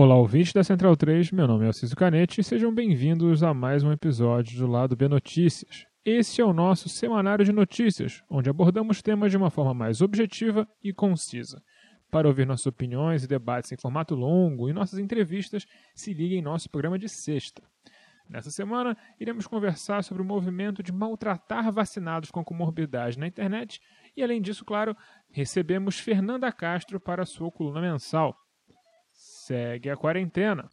Olá, ouvintes da Central 3, meu nome é Alciso Canete e sejam bem-vindos a mais um episódio do Lado B Notícias. Esse é o nosso semanário de notícias, onde abordamos temas de uma forma mais objetiva e concisa. Para ouvir nossas opiniões e debates em formato longo e nossas entrevistas, se ligue em nosso programa de sexta. Nessa semana, iremos conversar sobre o movimento de maltratar vacinados com comorbidade na internet e, além disso, claro, recebemos Fernanda Castro para sua coluna mensal. Segue a quarentena.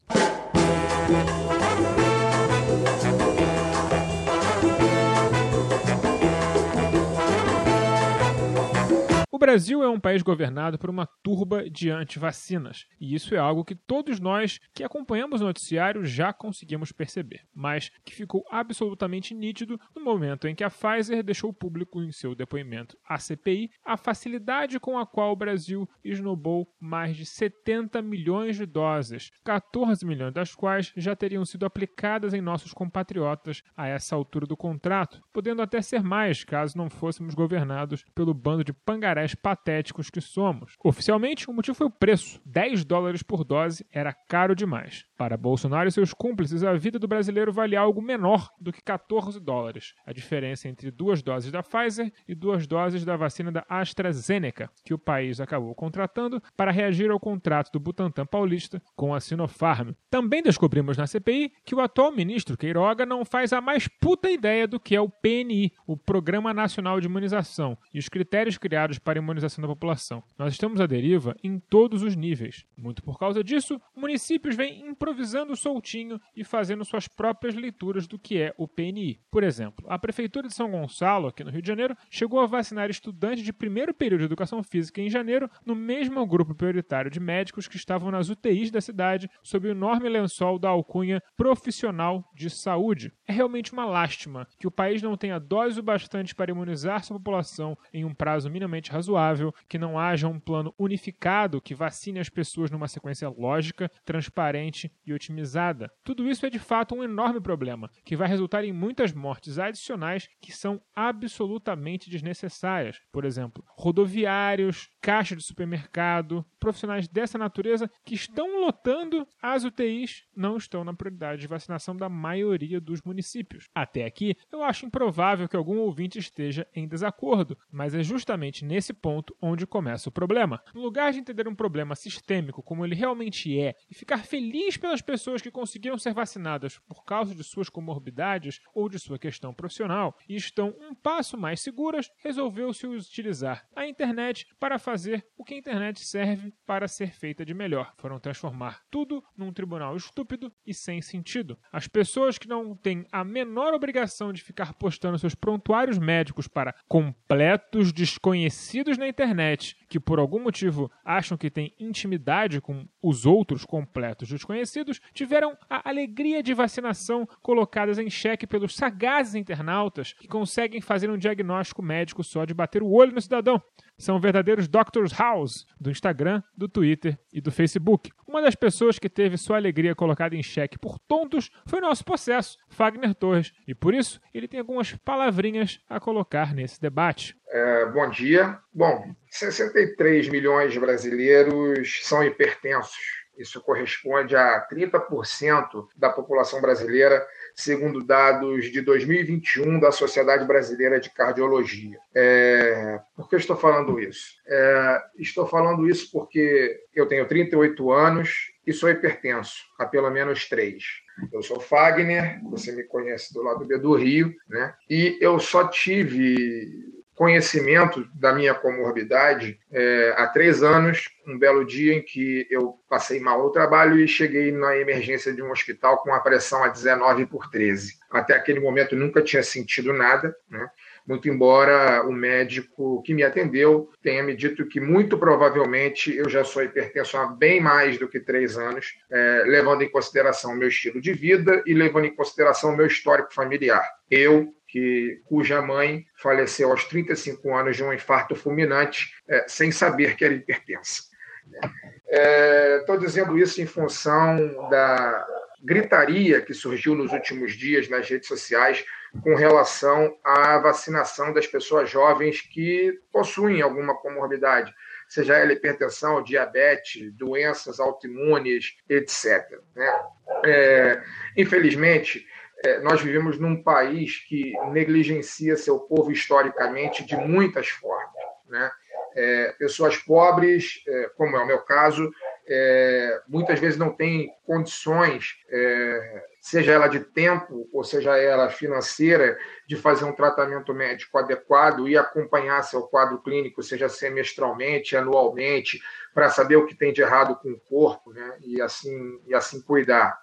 O Brasil é um país governado por uma turba de antivacinas, e isso é algo que todos nós que acompanhamos o noticiário já conseguimos perceber, mas que ficou absolutamente nítido no momento em que a Pfizer deixou público em seu depoimento à CPI a facilidade com a qual o Brasil esnobou mais de 70 milhões de doses, 14 milhões das quais já teriam sido aplicadas em nossos compatriotas a essa altura do contrato, podendo até ser mais caso não fôssemos governados pelo bando de pangarés patéticos que somos. Oficialmente, o motivo foi o preço. 10 dólares por dose era caro demais. Para Bolsonaro e seus cúmplices, a vida do brasileiro vale algo menor do que 14 dólares. A diferença entre duas doses da Pfizer e duas doses da vacina da AstraZeneca, que o país acabou contratando para reagir ao contrato do Butantan paulista com a Sinopharm. Também descobrimos na CPI que o atual ministro Queiroga não faz a mais puta ideia do que é o PNI, o Programa Nacional de Imunização, e os critérios criados para a imunização da população. Nós estamos à deriva em todos os níveis. Muito por causa disso, municípios vêm improvisando soltinho e fazendo suas próprias leituras do que é o PNI. Por exemplo, a Prefeitura de São Gonçalo, aqui no Rio de Janeiro, chegou a vacinar estudantes de primeiro período de educação física em janeiro no mesmo grupo prioritário de médicos que estavam nas UTIs da cidade sob o enorme lençol da alcunha profissional de saúde. É realmente uma lástima que o país não tenha dose o bastante para imunizar sua população em um prazo minimamente razoável, que não haja um plano unificado que vacine as pessoas numa sequência lógica, transparente e otimizada. Tudo isso é de fato um enorme problema, que vai resultar em muitas mortes adicionais que são absolutamente desnecessárias. Por exemplo, rodoviários, caixa de supermercado, profissionais dessa natureza que estão lotando as UTIs não estão na prioridade de vacinação da maioria dos municípios. Até aqui, eu acho improvável que algum ouvinte esteja em desacordo, mas é justamente nesse ponto onde começa o problema. No lugar de entender um problema sistêmico como ele realmente é e ficar feliz pelas pessoas que conseguiram ser vacinadas por causa de suas comorbidades ou de sua questão profissional e estão um passo mais seguras, resolveu-se utilizar a internet para fazer o que a internet serve para ser feita de melhor. Foram transformar tudo num tribunal estúpido e sem sentido. As pessoas que não têm a menor obrigação de ficar postando seus prontuários médicos para completos desconhecidos na internet, que por algum motivo acham que têm intimidade com os outros completos desconhecidos, tiveram a alegria de vacinação colocadas em xeque pelos sagazes internautas que conseguem fazer um diagnóstico médico só de bater o olho no cidadão. São verdadeiros Doctors House do Instagram, do Twitter e do Facebook. Uma das pessoas que teve sua alegria colocada em xeque por tontos foi nosso processo, Fagner Torres, e por isso ele tem algumas palavrinhas a colocar nesse debate. É, bom dia. Bom, 63 milhões de brasileiros são hipertensos. Isso corresponde a 30% da população brasileira segundo dados de 2021 da Sociedade Brasileira de Cardiologia. É, por que estou falando isso? É, estou falando isso porque eu tenho 38 anos e sou hipertenso há pelo menos três. Eu sou Fagner, você me conhece do lado B do Rio, né? E eu só tive conhecimento da minha comorbidade é, há três anos, um belo dia em que eu passei mal no trabalho e cheguei na emergência de um hospital com a pressão a 19 por 13. Até aquele momento nunca tinha sentido nada, né? muito embora o médico que me atendeu tenha me dito que muito provavelmente eu já sou hipertenso há bem mais do que três anos, é, levando em consideração o meu estilo de vida e levando em consideração o meu histórico familiar. Eu que, cuja mãe faleceu aos 35 anos de um infarto fulminante, é, sem saber que era hipertensa. Estou é, dizendo isso em função da gritaria que surgiu nos últimos dias nas redes sociais com relação à vacinação das pessoas jovens que possuem alguma comorbidade, seja ela hipertensão, diabetes, doenças autoimunes, etc. Né? É, infelizmente, nós vivemos num país que negligencia seu povo historicamente de muitas formas. Né? É, pessoas pobres, é, como é o meu caso, é, muitas vezes não têm condições, é, seja ela de tempo ou seja ela financeira, de fazer um tratamento médico adequado e acompanhar seu quadro clínico, seja semestralmente, anualmente, para saber o que tem de errado com o corpo né? e, assim, e assim cuidar.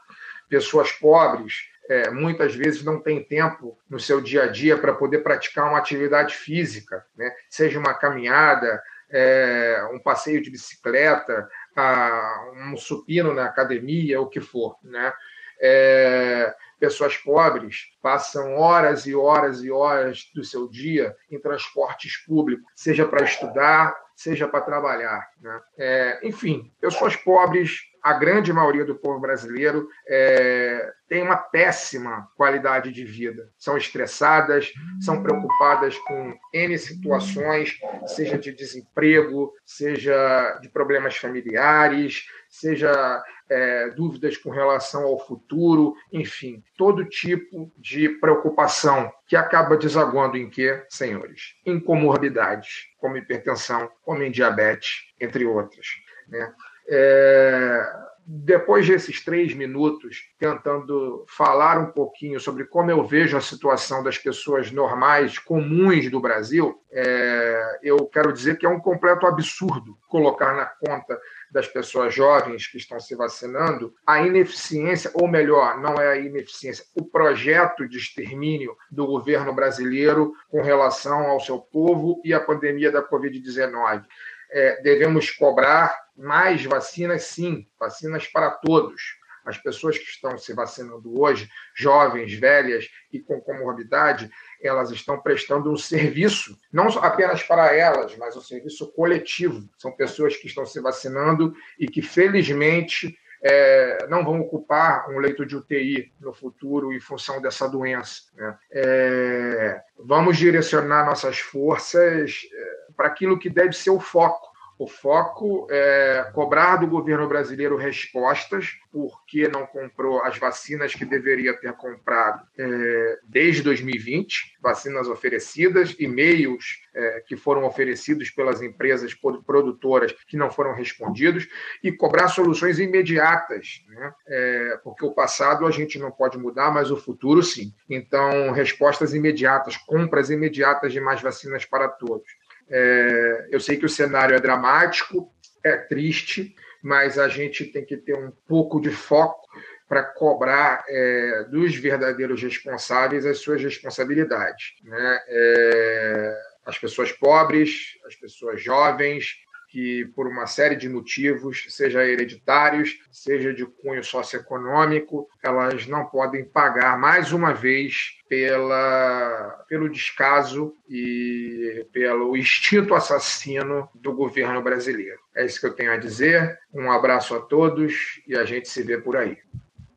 Pessoas pobres é, muitas vezes não têm tempo no seu dia a dia para poder praticar uma atividade física, né? seja uma caminhada, é, um passeio de bicicleta, a, um supino na academia, o que for. Né? É, pessoas pobres passam horas e horas e horas do seu dia em transportes públicos, seja para estudar, seja para trabalhar. Né? É, enfim, pessoas pobres a grande maioria do povo brasileiro é, tem uma péssima qualidade de vida. São estressadas, são preocupadas com N situações, seja de desemprego, seja de problemas familiares, seja é, dúvidas com relação ao futuro, enfim, todo tipo de preocupação que acaba desaguando em quê, senhores? Em comorbidades, como hipertensão, como em diabetes, entre outras. Né? É, depois desses três minutos, tentando falar um pouquinho sobre como eu vejo a situação das pessoas normais, comuns do Brasil, é, eu quero dizer que é um completo absurdo colocar na conta das pessoas jovens que estão se vacinando a ineficiência, ou melhor, não é a ineficiência, o projeto de extermínio do governo brasileiro com relação ao seu povo e à pandemia da Covid-19 é, devemos cobrar mais vacinas, sim, vacinas para todos. As pessoas que estão se vacinando hoje, jovens, velhas e com comorbidade, elas estão prestando um serviço, não apenas para elas, mas um serviço coletivo. São pessoas que estão se vacinando e que, felizmente, é, não vão ocupar um leito de UTI no futuro em função dessa doença. Né? É, vamos direcionar nossas forças é, para aquilo que deve ser o foco. O foco é cobrar do governo brasileiro respostas por que não comprou as vacinas que deveria ter comprado é, desde 2020, vacinas oferecidas, e-mails é, que foram oferecidos pelas empresas produtoras que não foram respondidos, e cobrar soluções imediatas, né? É, porque o passado a gente não pode mudar, mas o futuro sim. Então, respostas imediatas, compras imediatas de mais vacinas para todos. É, eu sei que o cenário é dramático, é triste, mas a gente tem que ter um pouco de foco para cobrar é, dos verdadeiros responsáveis as suas responsabilidades. Né? É, as pessoas pobres, as pessoas jovens, que, por uma série de motivos, seja hereditários, seja de cunho socioeconômico, elas não podem pagar mais uma vez pela, pelo descaso e pelo instinto assassino do governo brasileiro. É isso que eu tenho a dizer. Um abraço a todos e a gente se vê por aí.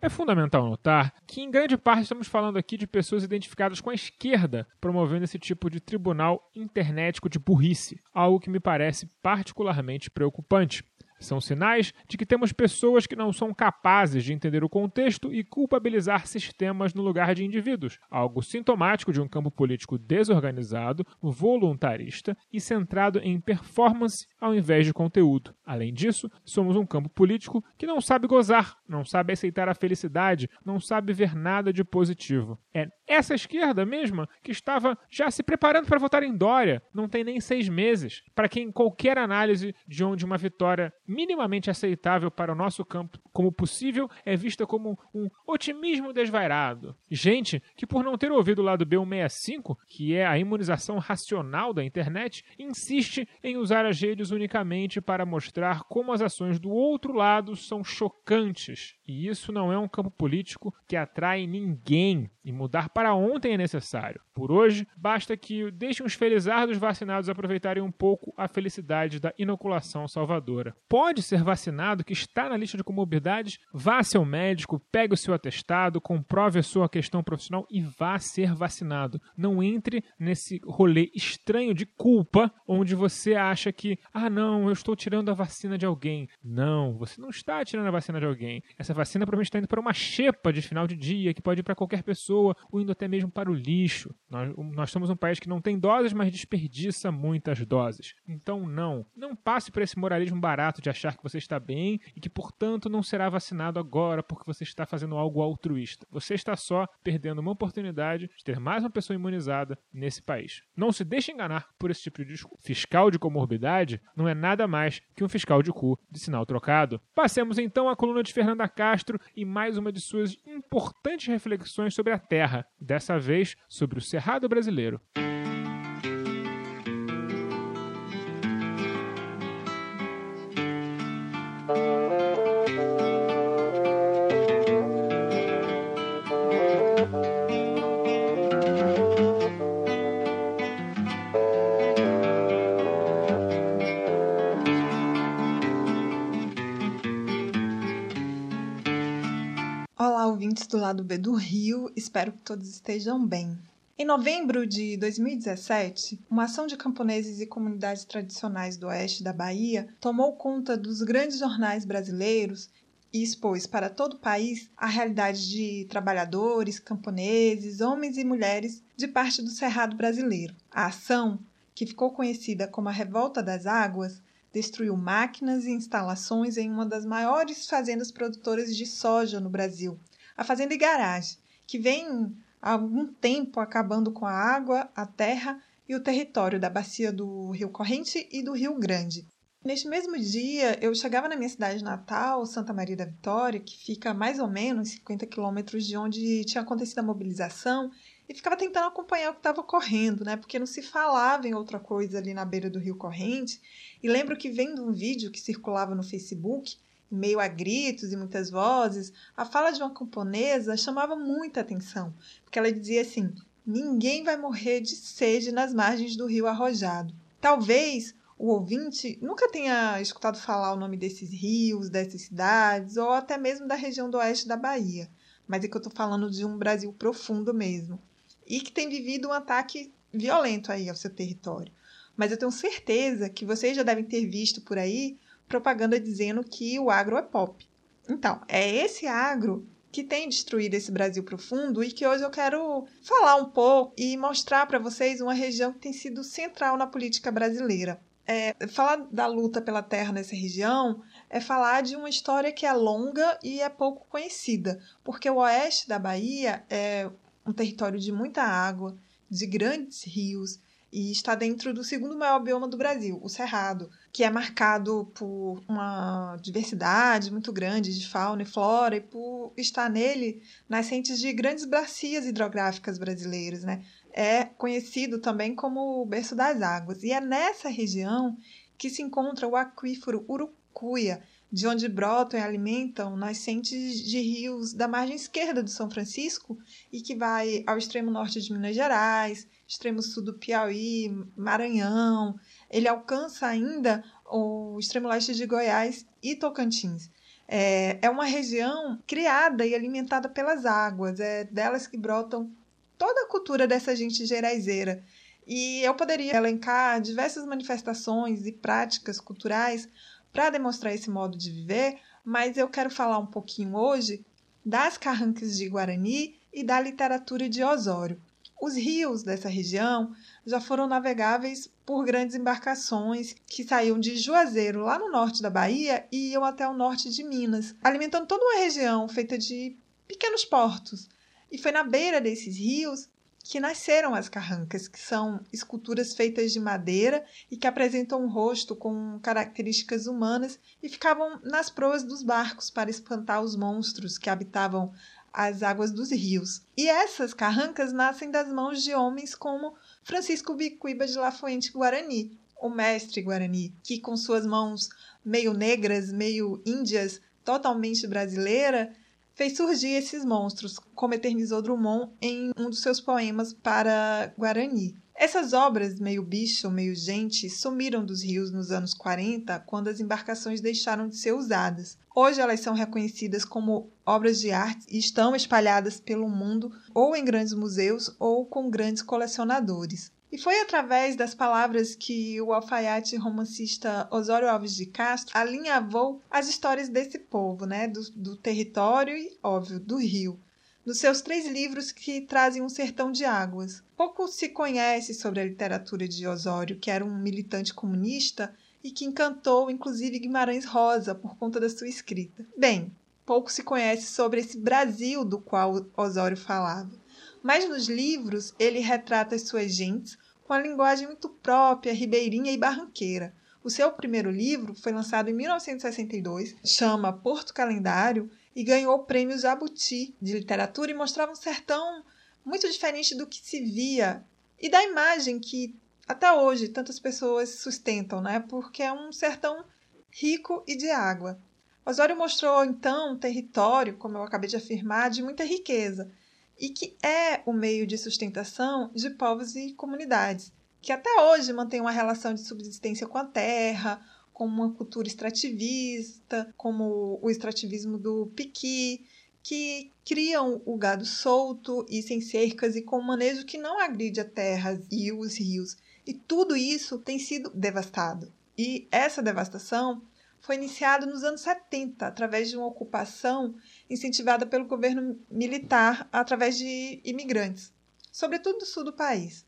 É fundamental notar que, em grande parte, estamos falando aqui de pessoas identificadas com a esquerda promovendo esse tipo de tribunal internetico de burrice, algo que me parece particularmente preocupante. São sinais de que temos pessoas que não são capazes de entender o contexto e culpabilizar sistemas no lugar de indivíduos, algo sintomático de um campo político desorganizado, voluntarista e centrado em performance ao invés de conteúdo. Além disso, somos um campo político que não sabe gozar, não sabe aceitar a felicidade, não sabe ver nada de positivo. É essa esquerda mesma que estava já se preparando para votar em Dória, não tem nem seis meses, para quem qualquer análise de onde uma vitória minimamente aceitável para o nosso campo como possível é vista como um otimismo desvairado. Gente que, por não ter ouvido o lado B165, que é a imunização racional da internet, insiste em usar as redes unicamente para mostrar como as ações do outro lado são chocantes. E isso não é um campo político que atrai ninguém. E mudar para ontem é necessário. Por hoje, basta que deixem os felizardos vacinados aproveitarem um pouco a felicidade da inoculação salvadora. Pode ser vacinado que está na lista de comorbidades? Vá ao médico, pegue o seu atestado, comprove a sua questão profissional e vá ser vacinado. Não entre nesse rolê estranho de culpa onde você acha que, ah, não, eu estou tirando a vacina de alguém. Não, você não está tirando a vacina de alguém. Essa vacina provavelmente está indo para uma xepa de final de dia que pode ir para qualquer pessoa ou indo até mesmo para o lixo. Nós, nós somos um país que não tem doses, mas desperdiça muitas doses. Então, não. Não passe por esse moralismo barato de achar que você está bem e que, portanto, não será vacinado agora porque você está fazendo algo altruísta. Você está só perdendo uma oportunidade de ter mais uma pessoa imunizada nesse país. Não se deixe enganar por esse tipo de discurso. Fiscal de comorbidade não é nada mais que um fiscal de cu de sinal trocado. Passemos então à coluna de Fernanda Castro e mais uma de suas importantes reflexões sobre a Terra, dessa vez sobre o Cerrado brasileiro. Do Rio, espero que todos estejam bem. Em novembro de 2017, uma ação de camponeses e comunidades tradicionais do oeste da Bahia tomou conta dos grandes jornais brasileiros e expôs para todo o país a realidade de trabalhadores, camponeses, homens e mulheres de parte do Cerrado brasileiro. A ação, que ficou conhecida como a Revolta das Águas, destruiu máquinas e instalações em uma das maiores fazendas produtoras de soja no Brasil, a Fazenda Igarage, que vem há algum tempo acabando com a água, a terra e o território da bacia do Rio Corrente e do Rio Grande. Neste mesmo dia, eu chegava na minha cidade natal, Santa Maria da Vitória, que fica mais ou menos 50 quilômetros de onde tinha acontecido a mobilização, e ficava tentando acompanhar o que estava ocorrendo, né? Porque não se falava em outra coisa ali na beira do Rio Corrente. E lembro que vendo um vídeo que circulava no Facebook, meio a gritos e muitas vozes, a fala de uma camponesa chamava muita atenção, porque ela dizia assim: ninguém vai morrer de sede nas margens do rio arrojado. Talvez o ouvinte nunca tenha escutado falar o nome desses rios, dessas cidades, ou até mesmo da região do oeste da Bahia, mas é que eu estou falando de um Brasil profundo mesmo, e que tem vivido um ataque violento aí ao seu território. Mas eu tenho certeza que vocês já devem ter visto por aí propaganda dizendo que o agro é pop. Então, é esse agro que tem destruído esse Brasil profundo e que hoje eu quero falar um pouco e mostrar para vocês uma região que tem sido central na política brasileira. É, falar da luta pela terra nessa região é falar de uma história que é longa e é pouco conhecida, porque o oeste da Bahia é um território de muita água, de grandes rios, e está dentro do segundo maior bioma do Brasil, o Cerrado, que é marcado por uma diversidade muito grande de fauna e flora e por estar nele nascentes de grandes bacias hidrográficas brasileiras, né? É conhecido também como o berço das águas. E é nessa região que se encontra o aquífero Urucuia, de onde brotam e alimentam nascentes de rios da margem esquerda do São Francisco e que vai ao extremo norte de Minas Gerais, extremo sul do Piauí, Maranhão. Ele alcança ainda o extremo leste de Goiás e Tocantins. É, é uma região criada e alimentada pelas águas, é delas que brotam toda a cultura dessa gente geraizeira. E eu poderia elencar diversas manifestações e práticas culturais para demonstrar esse modo de viver, mas eu quero falar um pouquinho hoje das carrancas de Guarani e da literatura de Osório. Os rios dessa região já foram navegáveis por grandes embarcações que saíam de Juazeiro, lá no norte da Bahia, e iam até o norte de Minas, alimentando toda uma região feita de pequenos portos. E foi na beira desses rios que nasceram as carrancas, que são esculturas feitas de madeira e que apresentam um rosto com características humanas e ficavam nas proas dos barcos para espantar os monstros que habitavam as águas dos rios. E essas carrancas nascem das mãos de homens como Francisco Bicuíba de Lafuente Guarani, o mestre Guarani, que com suas mãos meio negras, meio índias, totalmente brasileira, fez surgir esses monstros, como eternizou Drummond em um dos seus poemas para Guarani. Essas obras, meio bicho, meio gente, sumiram dos rios nos anos 40, quando as embarcações deixaram de ser usadas. Hoje elas são reconhecidas como obras de arte e estão espalhadas pelo mundo, ou em grandes museus ou com grandes colecionadores. E foi através das palavras que o alfaiate romancista Osório Alves de Castro alinhavou as histórias desse povo, né, do, do território e, óbvio, do rio, nos seus três livros que trazem um sertão de águas. Pouco se conhece sobre a literatura de Osório, que era um militante comunista e que encantou inclusive Guimarães Rosa por conta da sua escrita. Bem, pouco se conhece sobre esse Brasil do qual Osório falava. Mas nos livros ele retrata as suas gentes com a linguagem muito própria, ribeirinha e barranqueira. O seu primeiro livro foi lançado em 1962, chama Porto Calendário e ganhou o prêmio Jabuti de literatura e mostrava um sertão muito diferente do que se via e da imagem que até hoje tantas pessoas sustentam, né? Porque é um sertão rico e de água. Osório mostrou então um território, como eu acabei de afirmar, de muita riqueza e que é o meio de sustentação de povos e comunidades, que até hoje mantêm uma relação de subsistência com a terra, com uma cultura extrativista, como o extrativismo do piqui, que criam o gado solto e sem cercas e com um manejo que não agride a terra e os rios. E tudo isso tem sido devastado. E essa devastação foi iniciada nos anos 70 através de uma ocupação incentivada pelo governo militar através de imigrantes, sobretudo do sul do país.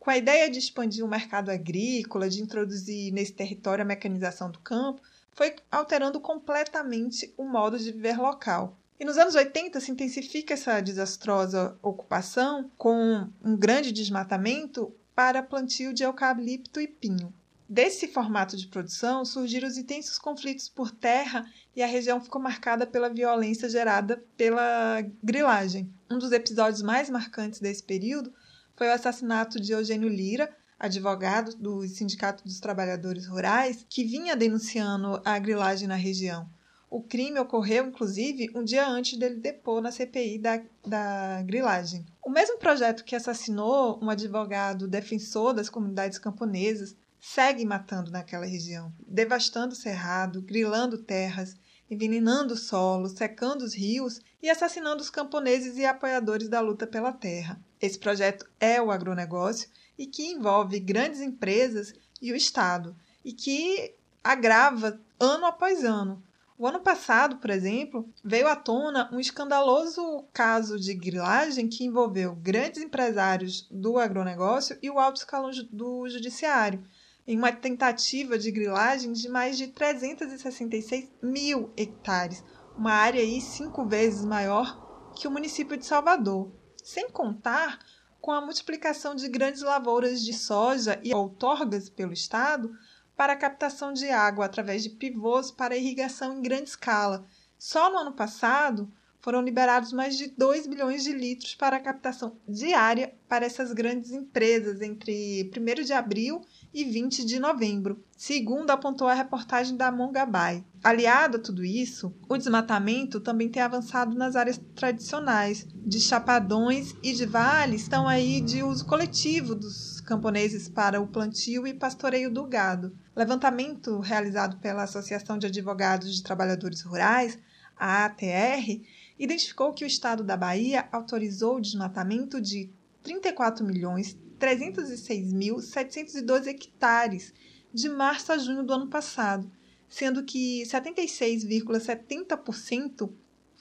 Com a ideia de expandir o mercado agrícola, de introduzir nesse território a mecanização do campo, foi alterando completamente o modo de viver local. E nos anos 80 se intensifica essa desastrosa ocupação com um grande desmatamento para plantio de eucalipto e pinho. Desse formato de produção surgiram os intensos conflitos por terra e a região ficou marcada pela violência gerada pela grilagem. Um dos episódios mais marcantes desse período foi o assassinato de Eugênio Lira, advogado do Sindicato dos Trabalhadores Rurais, que vinha denunciando a grilagem na região. O crime ocorreu, inclusive, um dia antes dele depor na CPI da, da grilagem. O mesmo projeto que assassinou um advogado defensor das comunidades camponesas segue matando naquela região, devastando o cerrado, grilando terras, envenenando o solo, secando os rios e assassinando os camponeses e apoiadores da luta pela terra. Esse projeto é o agronegócio e que envolve grandes empresas e o Estado, e que agrava ano após ano. O ano passado, por exemplo, veio à tona um escandaloso caso de grilagem que envolveu grandes empresários do agronegócio e o alto escalão do judiciário, em uma tentativa de grilagem de mais de 366 mil hectares, uma área aí cinco vezes maior que o município de Salvador, sem contar com a multiplicação de grandes lavouras de soja e outorgas pelo Estado para a captação de água através de pivôs para irrigação em grande escala. Só no ano passado, foram liberados mais de 2 bilhões de litros para a captação diária para essas grandes empresas entre 1 de abril e 20 de novembro, segundo apontou a reportagem da Mongabai. Aliado a tudo isso, o desmatamento também tem avançado nas áreas tradicionais, de chapadões e de vales estão aí de uso coletivo dos camponeses para o plantio e pastoreio do gado. Levantamento realizado pela Associação de Advogados de Trabalhadores Rurais, a ATR, identificou que o estado da Bahia autorizou o desmatamento de 34.306.712 hectares de março a junho do ano passado, sendo que 76,70%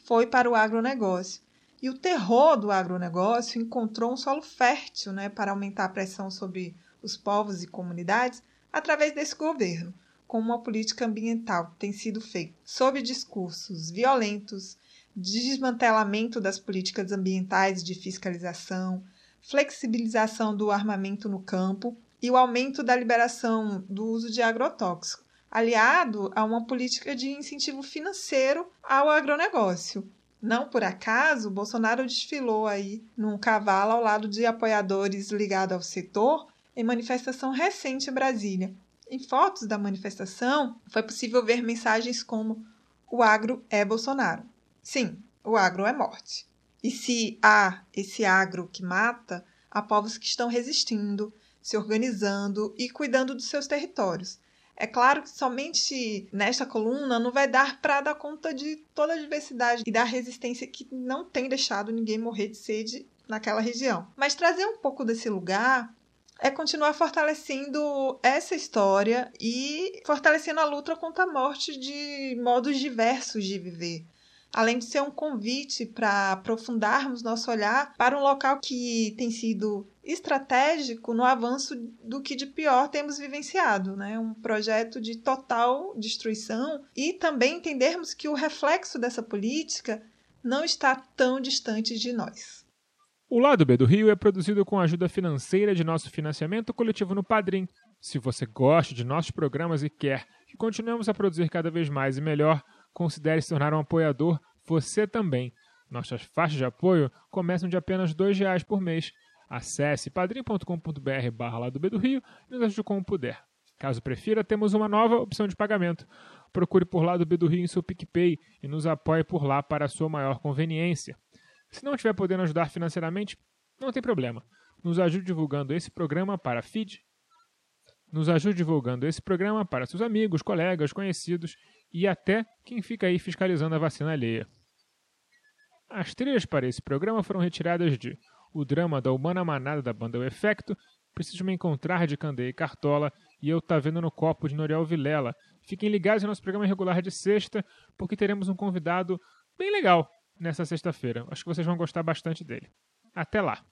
foi para o agronegócio. E o terror do agronegócio encontrou um solo fértil né, para aumentar a pressão sobre os povos e comunidades através desse governo, com uma política ambiental que tem sido feita sob discursos violentos, desmantelamento das políticas ambientais de fiscalização, flexibilização do armamento no campo e o aumento da liberação do uso de agrotóxico, aliado a uma política de incentivo financeiro ao agronegócio. Não por acaso, Bolsonaro desfilou aí num cavalo ao lado de apoiadores ligados ao setor em manifestação recente em Brasília. Em fotos da manifestação, foi possível ver mensagens como: O agro é Bolsonaro. Sim, o agro é morte. E se há esse agro que mata, há povos que estão resistindo, se organizando e cuidando dos seus territórios. É claro que somente nesta coluna não vai dar para dar conta de toda a diversidade e da resistência que não tem deixado ninguém morrer de sede naquela região. Mas trazer um pouco desse lugar é continuar fortalecendo essa história e fortalecendo a luta contra a morte de modos diversos de viver além de ser um convite para aprofundarmos nosso olhar para um local que tem sido estratégico no avanço do que de pior temos vivenciado, né? Um projeto de total destruição e também entendermos que o reflexo dessa política não está tão distante de nós. O Lado B do Rio é produzido com a ajuda financeira de nosso financiamento coletivo no Padrim. Se você gosta de nossos programas e quer que continuemos a produzir cada vez mais e melhor, considere se tornar um apoiador você também. Nossas faixas de apoio começam de apenas R$ reais por mês. Acesse padrim.com.br barra lá do B do Rio e nos ajude como puder. Caso prefira, temos uma nova opção de pagamento. Procure por lá do B do Rio em seu PicPay e nos apoie por lá para sua maior conveniência. Se não estiver podendo ajudar financeiramente, não tem problema. Nos ajude divulgando esse programa para feed. Nos ajude divulgando esse programa para seus amigos, colegas, conhecidos e até quem fica aí fiscalizando a vacina alheia. As trilhas para esse programa foram retiradas de O Drama da Humana Manada da banda O Efecto, Preciso Me Encontrar de Candeia e Cartola e Eu Tá Vendo no Copo de Noriel Vilela. Fiquem ligados no nosso programa regular de sexta, porque teremos um convidado bem legal nessa sexta-feira. Acho que vocês vão gostar bastante dele. Até lá!